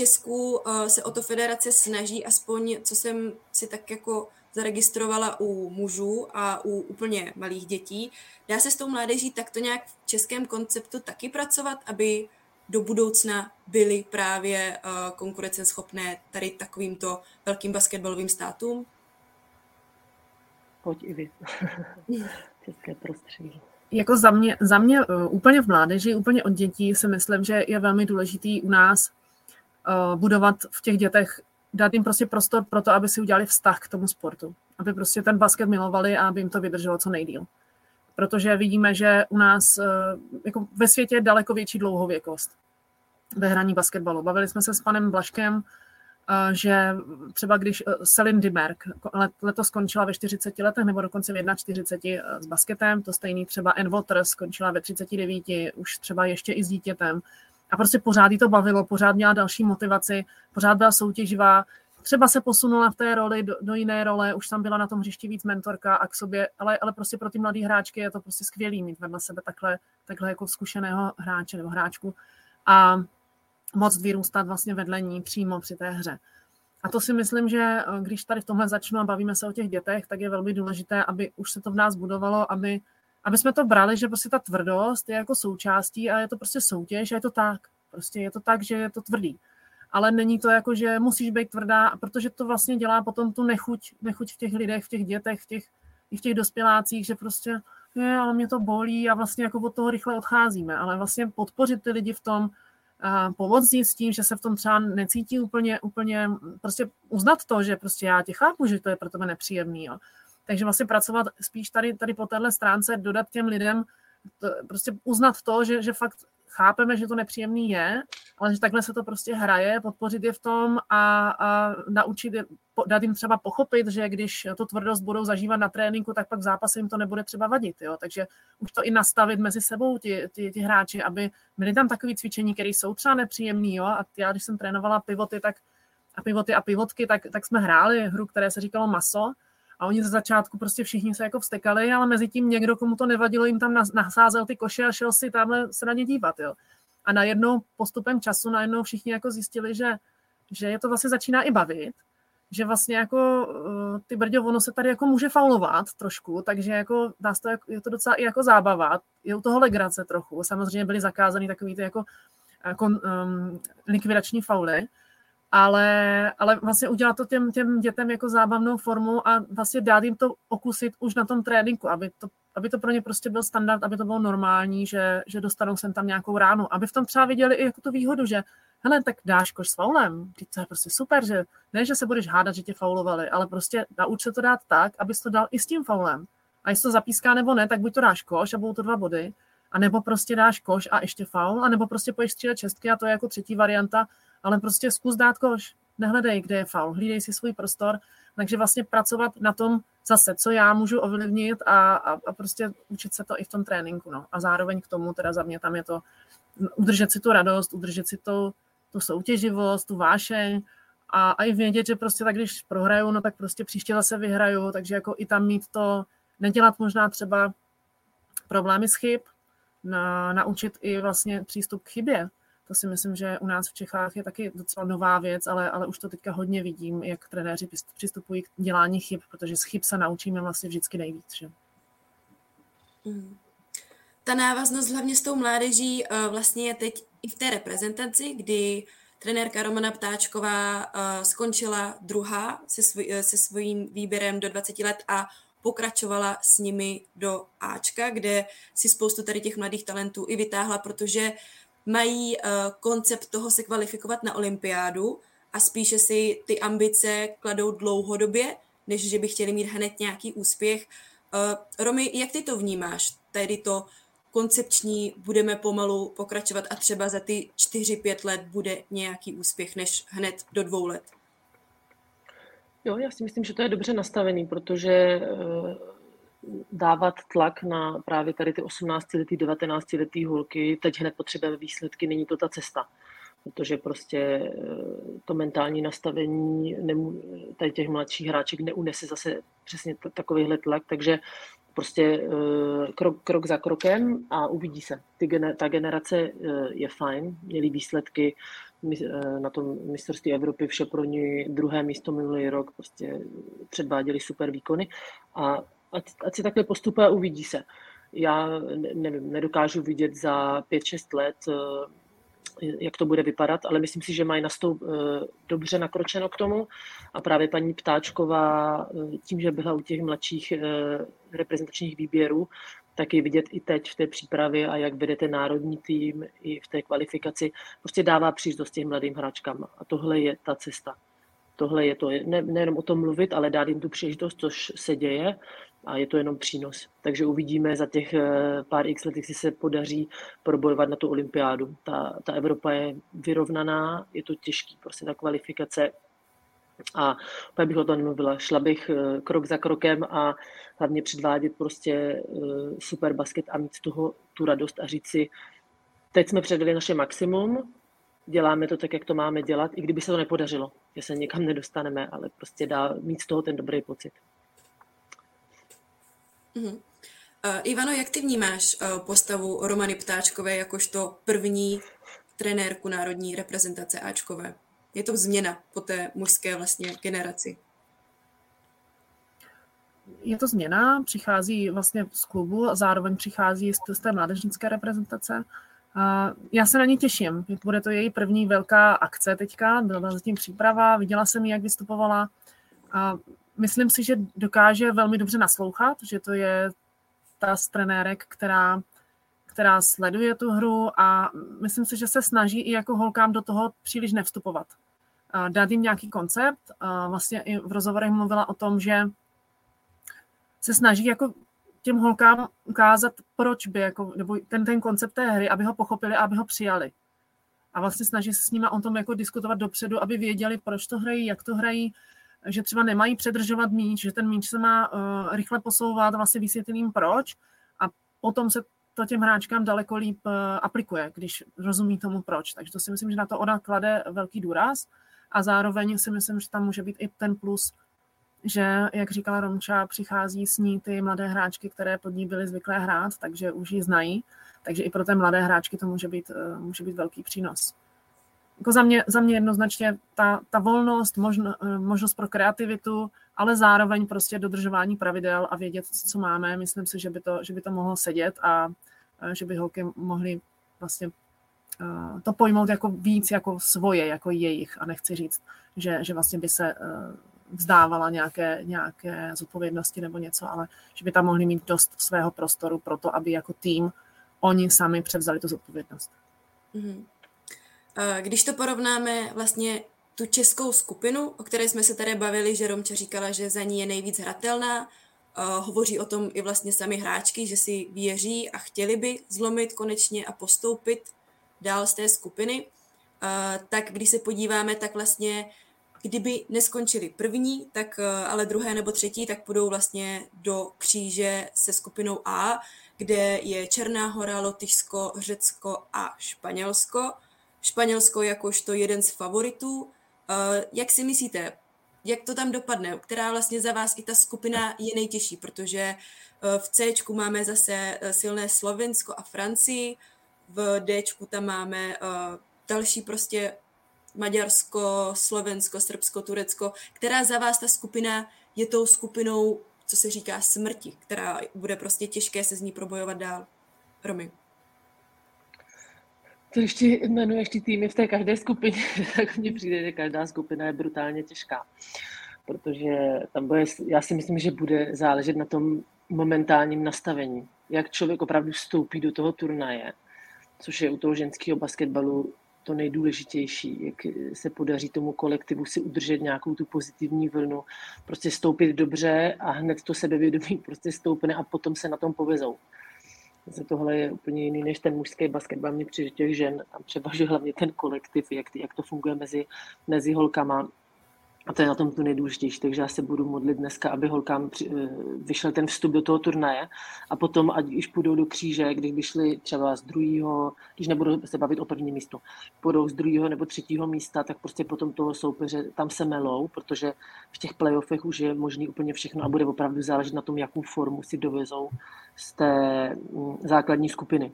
V Česku uh, se o to federace snaží, aspoň co jsem si tak jako zaregistrovala u mužů a u úplně malých dětí. Dá se s tou mládeží takto nějak v českém konceptu taky pracovat, aby do budoucna byly právě uh, konkurenceschopné tady takovýmto velkým basketbalovým státům? Pojď i vy. České prostředí. Jako za mě, za mě uh, úplně v mládeži, úplně od dětí si myslím, že je velmi důležitý u nás budovat v těch dětech dát jim prostě prostor pro to, aby si udělali vztah k tomu sportu. Aby prostě ten basket milovali a aby jim to vydrželo co nejdíl. Protože vidíme, že u nás eh, jako ve světě je daleko větší dlouhověkost ve hraní basketbalu. Bavili jsme se s panem Blaškem, eh, že třeba když eh, Selin Dimerk letos skončila ve 40 letech nebo dokonce v 41 s basketem, to stejný třeba Ann Waters skončila ve 39, už třeba ještě i s dítětem, a prostě pořád jí to bavilo, pořád měla další motivaci, pořád byla soutěživá, třeba se posunula v té roli do, do jiné role, už tam byla na tom hřišti víc mentorka a k sobě, ale, ale prostě pro ty mladé hráčky je to prostě skvělý mít vedle sebe takhle, takhle jako zkušeného hráče nebo hráčku a moc vyrůstat vlastně vedle ní přímo při té hře. A to si myslím, že eh, když tady v tomhle začnu a bavíme se o těch dětech, tak je velmi důležité, aby už se to v nás budovalo, aby aby jsme to brali, že prostě ta tvrdost je jako součástí a je to prostě soutěž a je to tak. Prostě je to tak, že je to tvrdý. Ale není to jako, že musíš být tvrdá, protože to vlastně dělá potom tu nechuť, nechuť v těch lidech, v těch dětech, v těch, i v těch dospělácích, že prostě je, ale mě to bolí a vlastně jako od toho rychle odcházíme. Ale vlastně podpořit ty lidi v tom, pomoct s tím, že se v tom třeba necítí úplně, úplně, prostě uznat to, že prostě já tě chápu, že to je pro tebe nepříjemný. Jo. Takže vlastně pracovat spíš tady, tady po téhle stránce, dodat těm lidem, to, prostě uznat to, že, že fakt chápeme, že to nepříjemný je, ale že takhle se to prostě hraje, podpořit je v tom a, a naučit je, dát jim třeba pochopit, že když to tvrdost budou zažívat na tréninku, tak pak v zápase jim to nebude třeba vadit. Jo? Takže už to i nastavit mezi sebou ti, ti, ti hráči, aby byly tam takové cvičení, které jsou třeba nepříjemné. Jo? A já, když jsem trénovala pivoty, tak a pivoty a pivotky, tak, tak jsme hráli hru, které se říkalo maso a oni ze začátku prostě všichni se jako vstekali, ale mezi tím někdo, komu to nevadilo, jim tam nasázel ty koše a šel si tamhle se na ně dívat. Jo. A najednou postupem času najednou všichni jako zjistili, že, že je to vlastně začíná i bavit, že vlastně jako uh, ty brďo, ono se tady jako může faulovat trošku, takže jako dá to, je to docela i jako zábava, je u toho legrace trochu, samozřejmě byly zakázány takový ty jako, jako um, likvidační fauly, ale, ale vlastně udělat to těm, těm dětem jako zábavnou formu a vlastně dát jim to okusit už na tom tréninku, aby to, aby to pro ně prostě byl standard, aby to bylo normální, že, že dostanou sem tam nějakou ránu, aby v tom třeba viděli i jako tu výhodu, že hele, tak dáš koš s faulem, to je prostě super, že ne, že se budeš hádat, že tě faulovali, ale prostě nauč se to dát tak, abys to dal i s tím faulem. A jestli to zapíská nebo ne, tak buď to dáš koš a budou to dva body, a nebo prostě dáš koš a ještě faul, a nebo prostě poješ střílet čestky a to je jako třetí varianta, ale prostě zkus dát koš, nehledej, kde je faul, hlídej si svůj prostor, takže vlastně pracovat na tom zase, co já můžu ovlivnit a, a, a prostě učit se to i v tom tréninku, no. A zároveň k tomu teda za mě tam je to udržet si tu radost, udržet si to, tu soutěživost, tu vášeň a, a i vědět, že prostě tak, když prohraju, no tak prostě příště zase vyhraju, takže jako i tam mít to, nedělat možná třeba problémy z chyb, na, naučit i vlastně přístup k chybě, to si myslím, že u nás v Čechách je taky docela nová věc, ale, ale už to teďka hodně vidím, jak trenéři přistupují k dělání chyb, protože z chyb se naučíme vlastně vždycky nejvíc. Že? Mm. Ta návaznost hlavně s tou mládeží uh, vlastně je teď i v té reprezentaci, kdy trenérka Romana Ptáčková uh, skončila druhá se, svoj, uh, se svým výběrem do 20 let a pokračovala s nimi do Ačka, kde si spoustu tady těch mladých talentů i vytáhla, protože mají uh, koncept toho se kvalifikovat na olympiádu a spíše si ty ambice kladou dlouhodobě, než že by chtěli mít hned nějaký úspěch. Uh, Romy, jak ty to vnímáš? Tedy to koncepční budeme pomalu pokračovat a třeba za ty 4-5 let bude nějaký úspěch, než hned do dvou let. Jo, já si myslím, že to je dobře nastavený, protože dávat tlak na právě tady ty 18 letý, 19 letý holky, teď hned potřebujeme výsledky, není to ta cesta. Protože prostě eh, to mentální nastavení nemů, tady těch mladších hráček neunese zase přesně takovýhle tlak, takže prostě eh, krok, krok za krokem a uvidí se. Ty, ta generace eh, je fajn, měli výsledky na tom mistrovství Evropy vše pro ní druhé místo minulý rok, prostě předváděli super výkony a ať, ať si takhle postupuje a uvidí se. Já nevím, nedokážu vidět za 5-6 let, eh, jak to bude vypadat, ale myslím si, že mají nastoup eh, dobře nakročeno k tomu. A právě paní Ptáčková eh, tím, že byla u těch mladších reprezentačních výběrů, tak je vidět i teď v té přípravě a jak vede ten národní tým i v té kvalifikaci, prostě dává příležitost těm mladým hráčkám. A tohle je ta cesta. Tohle je to, ne, nejenom o tom mluvit, ale dát jim tu příležitost, což se děje a je to jenom přínos. Takže uvidíme za těch eh, pár x let, jestli se podaří probojovat na tu olympiádu. Ta, ta Evropa je vyrovnaná, je to těžký, prostě ta kvalifikace a úplně bych o tom nemluvila. Šla bych eh, krok za krokem a hlavně předvádět prostě eh, super basket a mít z toho tu radost a říct si, teď jsme předali naše maximum, děláme to tak, jak to máme dělat, i kdyby se to nepodařilo, že se někam nedostaneme, ale prostě dá mít z toho ten dobrý pocit. Uh-huh. Uh, Ivano, jak ty vnímáš uh, postavu Romany Ptáčkové jakožto první trenérku národní reprezentace Ačkové? Je to změna po té mužské vlastně generaci? Je to změna, přichází vlastně z klubu a zároveň přichází z té mládežnické reprezentace. A já se na ní těším. Bude to její první velká akce teďka, byla zatím příprava, viděla jsem ji, jak vystupovala. Myslím si, že dokáže velmi dobře naslouchat, že to je ta z trenérek, která, která sleduje tu hru a myslím si, že se snaží i jako holkám do toho příliš nevstupovat. Dát jim nějaký koncept. Vlastně i v rozhovorech mluvila o tom, že se snaží jako těm holkám ukázat, proč by, jako, nebo ten, ten koncept té hry, aby ho pochopili a aby ho přijali. A vlastně snaží se s nimi o tom jako diskutovat dopředu, aby věděli, proč to hrají, jak to hrají, že třeba nemají předržovat míč, že ten míč se má uh, rychle posouvat, vlastně vysvětlím proč a potom se to těm hráčkám daleko líp uh, aplikuje, když rozumí tomu proč. Takže to si myslím, že na to ona klade velký důraz a zároveň si myslím, že tam může být i ten plus, že, jak říkala Romča, přichází s ní ty mladé hráčky, které pod ní byly zvyklé hrát, takže už ji znají. Takže i pro té mladé hráčky to může být, uh, může být velký přínos jako za, mě, za mě jednoznačně ta, ta volnost, možno, eh, možnost pro kreativitu, ale zároveň prostě dodržování pravidel a vědět, co máme. Myslím si, že by to, že by to mohlo sedět a že by holky mohly vlastně eh, to pojmout jako víc jako svoje, jako jejich a nechci říct, že, že vlastně by se eh, vzdávala nějaké, nějaké zodpovědnosti nebo něco, ale že by tam mohli mít dost svého prostoru pro to, aby jako tým oni sami převzali tu zodpovědnost. Mm-hmm. Když to porovnáme vlastně tu českou skupinu, o které jsme se tady bavili, že Romča říkala, že za ní je nejvíc hratelná, hovoří o tom i vlastně sami hráčky, že si věří a chtěli by zlomit konečně a postoupit dál z té skupiny, tak když se podíváme, tak vlastně kdyby neskončili první, tak ale druhé nebo třetí, tak půjdou vlastně do kříže se skupinou A, kde je Černá hora, Lotyšsko, Řecko a Španělsko. Španělsko jakožto jeden z favoritů. Eh, jak si myslíte, jak to tam dopadne? Která vlastně za vás i ta skupina je nejtěžší, protože eh, v C máme zase eh, silné Slovensko a Francii, v D tam máme další prostě Maďarsko, Slovensko, Srbsko, Turecko. Která za vás ta skupina je tou skupinou, co se říká smrti, která bude prostě těžké se z ní probojovat dál? Romy. To ještě jmenuješ ty týmy v té každé skupině, tak mně přijde, že každá skupina je brutálně těžká. Protože tam bude, já si myslím, že bude záležet na tom momentálním nastavení. Jak člověk opravdu vstoupí do toho turnaje, což je u toho ženského basketbalu to nejdůležitější, jak se podaří tomu kolektivu si udržet nějakou tu pozitivní vlnu, prostě stoupit dobře a hned to sebevědomí prostě stoupne a potom se na tom povezou. Zase tohle je úplně jiný než ten mužský basketbal. Mě přijde těch žen tam převažuje hlavně ten kolektiv, jak, jak to funguje mezi, mezi holkama. A to je na tom tu nejdůležitější, takže já se budu modlit dneska, aby holkám eh, vyšel ten vstup do toho turnaje a potom, ať už půjdou do kříže, když by šli třeba z druhého, když nebudou se bavit o první místo, půjdou z druhého nebo třetího místa, tak prostě potom toho soupeře tam se melou, protože v těch playoffech už je možný úplně všechno a bude opravdu záležet na tom, jakou formu si dovezou z té mm, základní skupiny.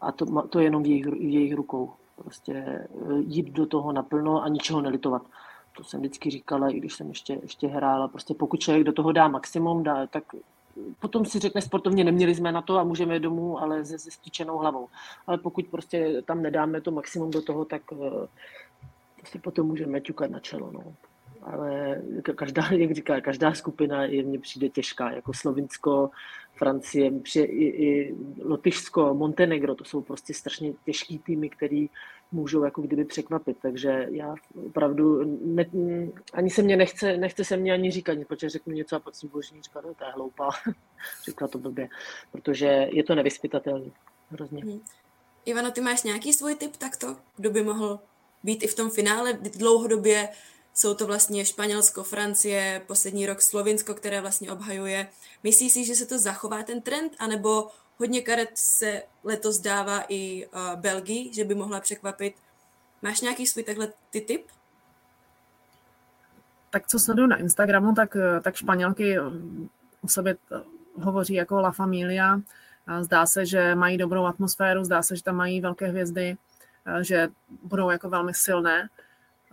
A to, to je jenom v jejich, v jejich rukou. Prostě eh, jít do toho naplno a ničeho nelitovat to jsem vždycky říkala, i když jsem ještě, ještě hrála, prostě pokud člověk do toho dá maximum, dá, tak potom si řekne sportovně, neměli jsme na to a můžeme domů, ale se, se stíčenou hlavou. Ale pokud prostě tam nedáme to maximum do toho, tak uh, si potom můžeme ťukat na čelo. No. Ale každá, jak říká, každá skupina je mně přijde těžká, jako Slovinsko, Francie, i, i Lotyšsko, Montenegro, to jsou prostě strašně těžký týmy, který můžou jako kdyby překvapit, takže já opravdu, ne, ani se mě nechce, nechce se mě ani říkat, protože řeknu něco a pak si budeš říkat, no, to je hloupá, řekla to blbě, protože je to nevyspytatelné, hrozně. Hmm. Ivano, ty máš nějaký svůj tip takto, kdo by mohl být i v tom finále dlouhodobě, jsou to vlastně Španělsko, Francie, poslední rok Slovinsko, které vlastně obhajuje. Myslíš si, že se to zachová ten trend, anebo hodně karet se letos dává i uh, Belgii, že by mohla překvapit. Máš nějaký svůj takhle ty tip? Tak co sleduju na Instagramu, tak, eh, tak Španělky eh, o sobě hovoří jako La Familia. Zdá se, že mají dobrou atmosféru, zdá se, že tam mají velké hvězdy, že budou jako velmi silné.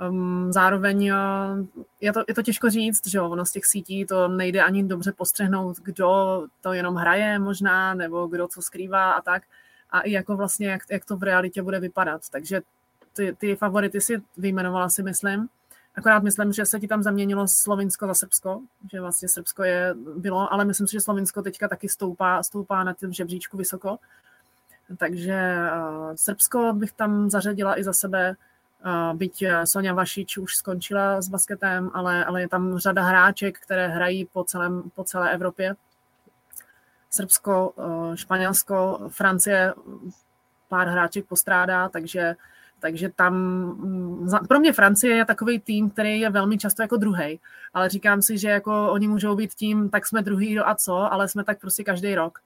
Um, zároveň uh, je to, je to těžko říct, že ono z těch sítí to nejde ani dobře postřehnout, kdo to jenom hraje možná, nebo kdo co skrývá a tak. A i jako vlastně, jak, jak to v realitě bude vypadat. Takže ty, ty favority si vyjmenovala si myslím. Akorát myslím, že se ti tam zaměnilo Slovinsko za Srbsko, že vlastně Srbsko je, bylo, ale myslím si, že Slovinsko teďka taky stoupá, stoupá na tím žebříčku vysoko. Takže uh, Srbsko bych tam zařadila i za sebe, byť eh, Sonja Vašič už skončila s basketem, ale, ale je tam řada hráček, které hrají po, celém, po celé Evropě. Srbsko, Španělsko, Francie pár hráček postrádá, takže takže tam, mm, pro mě Francie je takový tým, který je velmi často jako druhý, ale říkám si, že jako oni můžou být tím, tak jsme druhý a co, ale jsme tak prostě každý rok.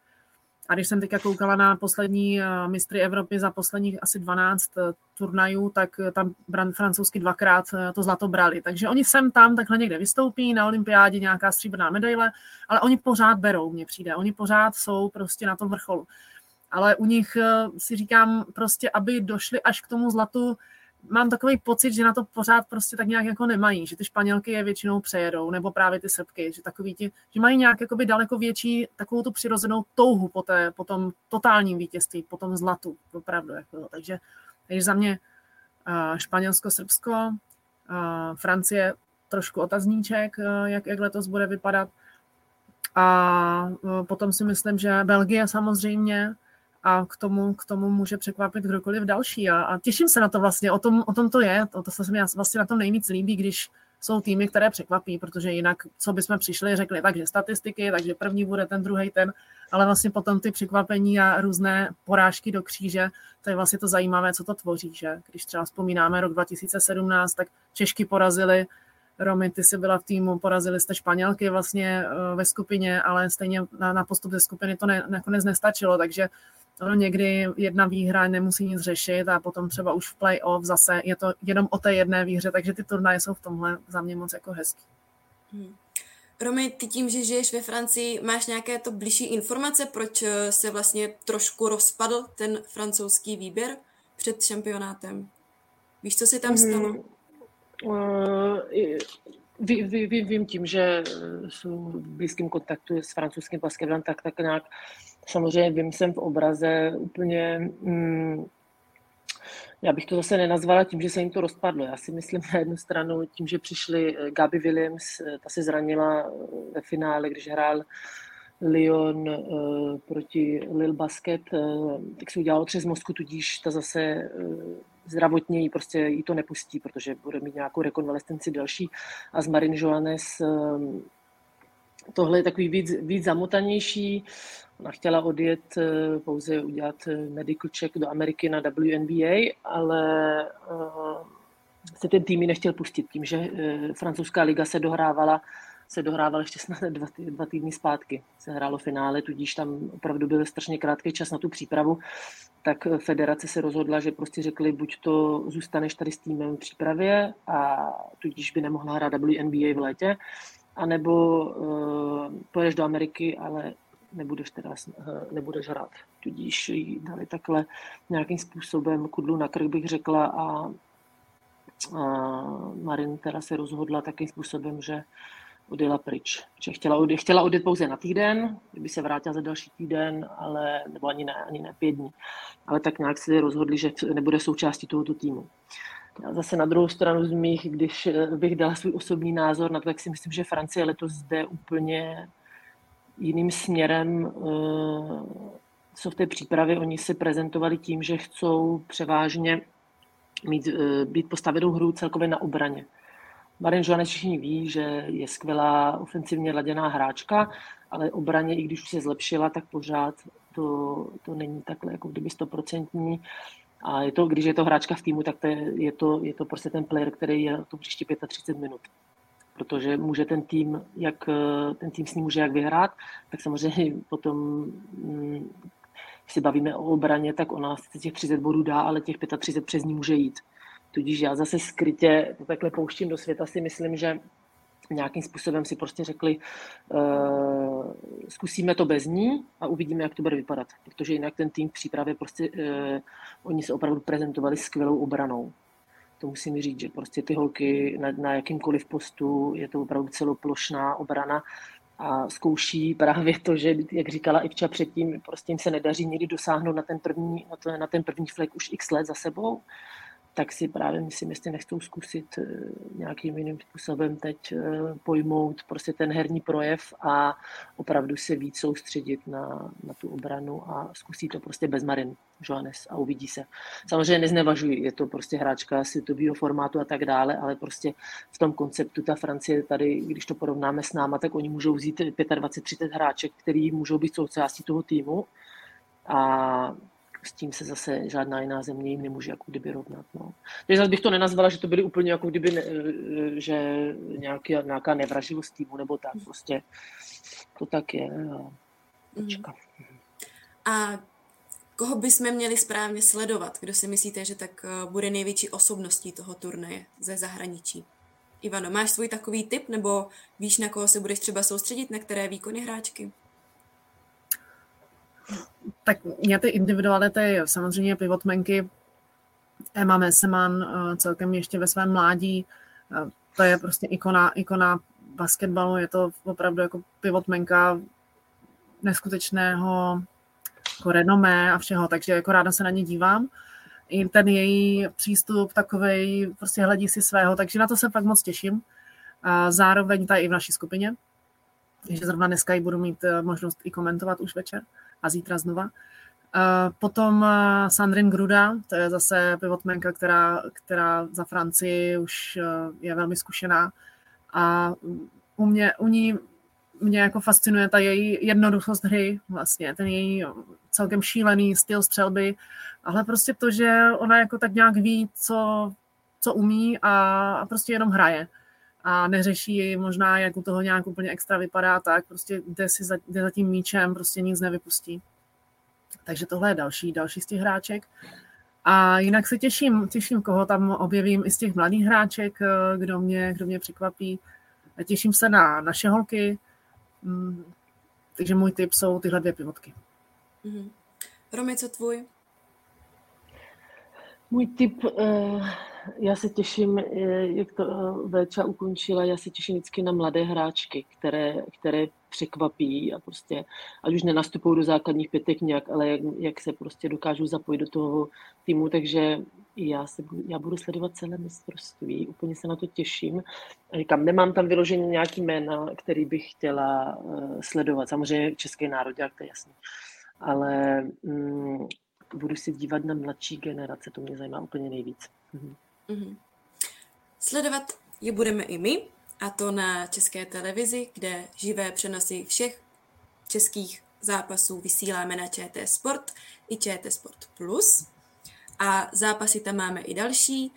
A když jsem teďka koukala na poslední eh, mistry Evropy za posledních asi 12 eh, turnajů, tak eh, tam francouzsky dvakrát to zlato brali. Takže oni sem tam takhle někde vystoupí, na olympiádě nějaká stříbrná medaile, ale oni pořád berou, mně přijde. Oni pořád jsou prostě na tom vrcholu ale u nich si říkám prostě, aby došli až k tomu zlatu, mám takový pocit, že na to pořád prostě tak nějak jako nemají, že ty Španělky je většinou přejedou, nebo právě ty Srbky, že takový ti, že mají nějak jakoby daleko větší takovou tu přirozenou touhu po, té, po tom totálním vítězství, po tom zlatu, opravdu. Jako, takže, takže za mě uh, Španělsko, Srbsko, uh, Francie trošku otazníček, uh, jak, jak letos bude vypadat. A potom si myslím, že Belgie samozřejmě, a k tomu, k tomu může překvapit kdokoliv další. A, a těším se na to vlastně, o tom, o tom to je, to, to se mi vlastně na tom nejvíc líbí, když jsou týmy, které překvapí, protože jinak, co bychom přišli, řekli, takže statistiky, takže první bude ten, druhý ten, ale vlastně potom ty překvapení a různé porážky do kříže, to je vlastně to zajímavé, co to tvoří, že? Když třeba vzpomínáme rok 2017, tak Češky porazili Romy, ty jsi byla v týmu, porazili jste Španělky vlastně eh, ve skupině, ale stejně na, na postup ze skupiny to ne, nakonec nestačilo, takže ono někdy jedna výhra nemusí nic řešit a potom třeba už v play-off zase je to jenom o té jedné výhře, takže ty turnaje jsou v tomhle za mě moc jako hezký. Hmm. Romy, ty tím, že žiješ ve Francii, máš nějaké to blížší informace, proč eh, se vlastně trošku rozpadl ten francouzský výběr před šampionátem? Víš, co se tam stalo? Hmm. Uh, ví, ví, ví, vím tím, že eh, jsou v blízkém kontaktu s francouzským basketbalem, tak tak nějak samozřejmě vím, jsem v obraze úplně, mm, já bych to zase nenazvala tím, že se jim to rozpadlo. Já si myslím na jednu stranu tím, že přišli eh, Gabi Williams, ta se zranila ve finále, když hrál Lyon uh, proti Lil Basket, uh, tak se udělalo třes mozku, tudíž ta zase uh, zdravotně jí prostě jí to nepustí, protože bude mít nějakou rekonvalescenci delší. A z Marin Joanes tohle je takový víc, víc zamotanější. Ona chtěla odjet pouze udělat medical check do Ameriky na WNBA, ale uh, se ten tým ji nechtěl pustit tím, že francouzská liga se dohrávala se dohrával ještě snad dva, dva týdny zpátky. Se hrálo finále, tudíž tam opravdu byl strašně krátký čas na tu přípravu. Tak federace se rozhodla, že prostě řekli, buď to zůstaneš tady s týmem v přípravě a tudíž by nemohla hrát WNBA v létě, anebo uh, pojedeš do Ameriky, ale nebudeš teda uh, nebudeš hrát. Tudíž jí dali takhle nějakým způsobem kudlu na krk, bych řekla, a, a Marin teda se rozhodla takým způsobem, že odjela pryč. Že chtěla, odjet, chtěla odjet pouze na týden, kdyby se vrátila za další týden, ale, nebo ani ne, ani ne pět dní. Ale tak nějak se rozhodli, že nebude součástí tohoto týmu. Zase na druhou stranu z mých, když eh, bych dala svůj osobní názor na to, tak si myslím, že Francie letos jde úplně jiným směrem, eh, co v té přípravě oni se prezentovali tím, že chcou převážně mít, eh, být postavenou hru celkově na obraně. Marin Joanec všichni ví, že je skvělá ofensivně laděná hráčka, ale obraně, i když už se zlepšila, tak pořád to, to není takhle jako kdyby stoprocentní. A je to, když je to hráčka v týmu, tak to je, je, to, je to prostě ten player, který je to příští 35 minut. Protože může ten tým, jak ten tým s ním může jak vyhrát, tak samozřejmě potom, mm, když se bavíme o obraně, tak ona těch 30 bodů dá, ale těch 35 přes ní může jít. Tudíž já zase skrytě to takhle pouštím do světa, si myslím, že nějakým způsobem si prostě řekli, uh, zkusíme to bez ní a uvidíme, jak to bude vypadat. Protože jinak ten tým v přípravě prostě, uh, oni se opravdu prezentovali skvělou obranou. To musím říct, že prostě ty holky na, na jakýmkoliv postu je to opravdu celoplošná obrana a zkouší právě to, že, jak říkala Ivča předtím, prostě jim se nedaří někdy dosáhnout na ten první, na, to, na ten první flek už x let za sebou tak si právě myslím, jestli nechcou zkusit eh, nějakým jiným způsobem teď eh, pojmout prostě ten herní projev a opravdu se víc soustředit na, na tu obranu a zkusí to prostě bez Marin Johannes a uvidí se. Samozřejmě neznevažuji, je to prostě hráčka světového formátu a tak dále, ale prostě v tom konceptu ta Francie tady, když to porovnáme s náma, tak oni můžou vzít 25-30 hráček, který můžou být součástí toho týmu a s tím se zase žádná jiná země jim nemůže jako kdyby rovnat. No. Takže zase bych to nenazvala, že to byly úplně jako kdyby, ne, že nějaký, nějaká nevraživost týmu nebo tak, prostě to tak je. A, počka. a koho bychom měli správně sledovat? Kdo si myslíte, že tak eh, bude největší osobností toho turnaje ze zahraničí? Ivano, máš svůj takový tip, nebo víš, na koho se budeš třeba soustředit, na které výkony hráčky? Tak mě ty individuality, samozřejmě pivotmenky, Emma Messeman eh, celkem ještě ve svém mládí, eh, to je prostě ikona, ikona basketbalu, je to opravdu jako pivotmenka neskutečného jako renomé a všeho, takže jako ráda se na ně dívám. I ten její přístup takovej, prostě hledí si svého, takže na to se fakt moc těším. A zároveň tady i v naší skupině, že zrovna dneska ji budu mít eh, možnost i komentovat už večer a zítra znova. Potom eh, Sandrine Gruda, to je zase pivotmenka, která, která za Francii už eh, je velmi zkušená a u, mě, u ní mě jako fascinuje ta její jednoduchost hry, vlastně ten její celkem šílený styl střelby, ale prostě to, že ona jako tak nějak ví, co, co umí a prostě jenom hraje a neřeší možná, jak u toho nějak úplně extra vypadá, tak prostě jde, si za, jde za tím míčem, prostě nic nevypustí. Takže tohle je další, další z těch hráček. A jinak se těším, těším, koho tam objevím i z těch mladých hráček, eh, kdo mě, kdo mě překvapí. A těším se na naše holky, mm, takže můj tip jsou tyhle dvě pivotky. Mm-hmm. Romy, co tvůj? Můj tip, eh, já se těším, eh, jak to eh, Véča ukončila, já se těším vždycky na mladé hráčky, které, které překvapí a prostě, ať už nenastupují do základních pětek nějak, ale jak, jak se prostě dokážou zapojit do toho týmu, takže já, se já budu sledovat celé mistrovství, úplně se na to těším. Říkám, nemám tam vyloženě nějaký jména, který bych chtěla sledovat. Samozřejmě Český národ, to je jasný. Ale mm, budu si dívat na mladší generace, to mě zajímá úplně nejvíc. Mhm. Mm-hmm. Sledovat je budeme i my, a to na české televizi, kde živé přenosy všech českých zápasů vysíláme na ČT Sport i ČT Sport Plus. A zápasy tam máme i další,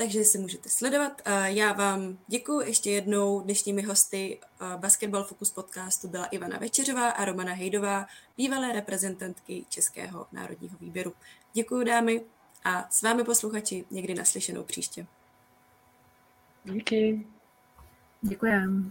takže si můžete sledovat. Já vám děkuji ještě jednou. Dnešními hosty Basketball Focus podcastu byla Ivana Večeřová a Romana Hejdová, bývalé reprezentantky Českého národního výběru. Děkuji dámy a s vámi posluchači někdy naslyšenou příště. Díky. Děkujeme.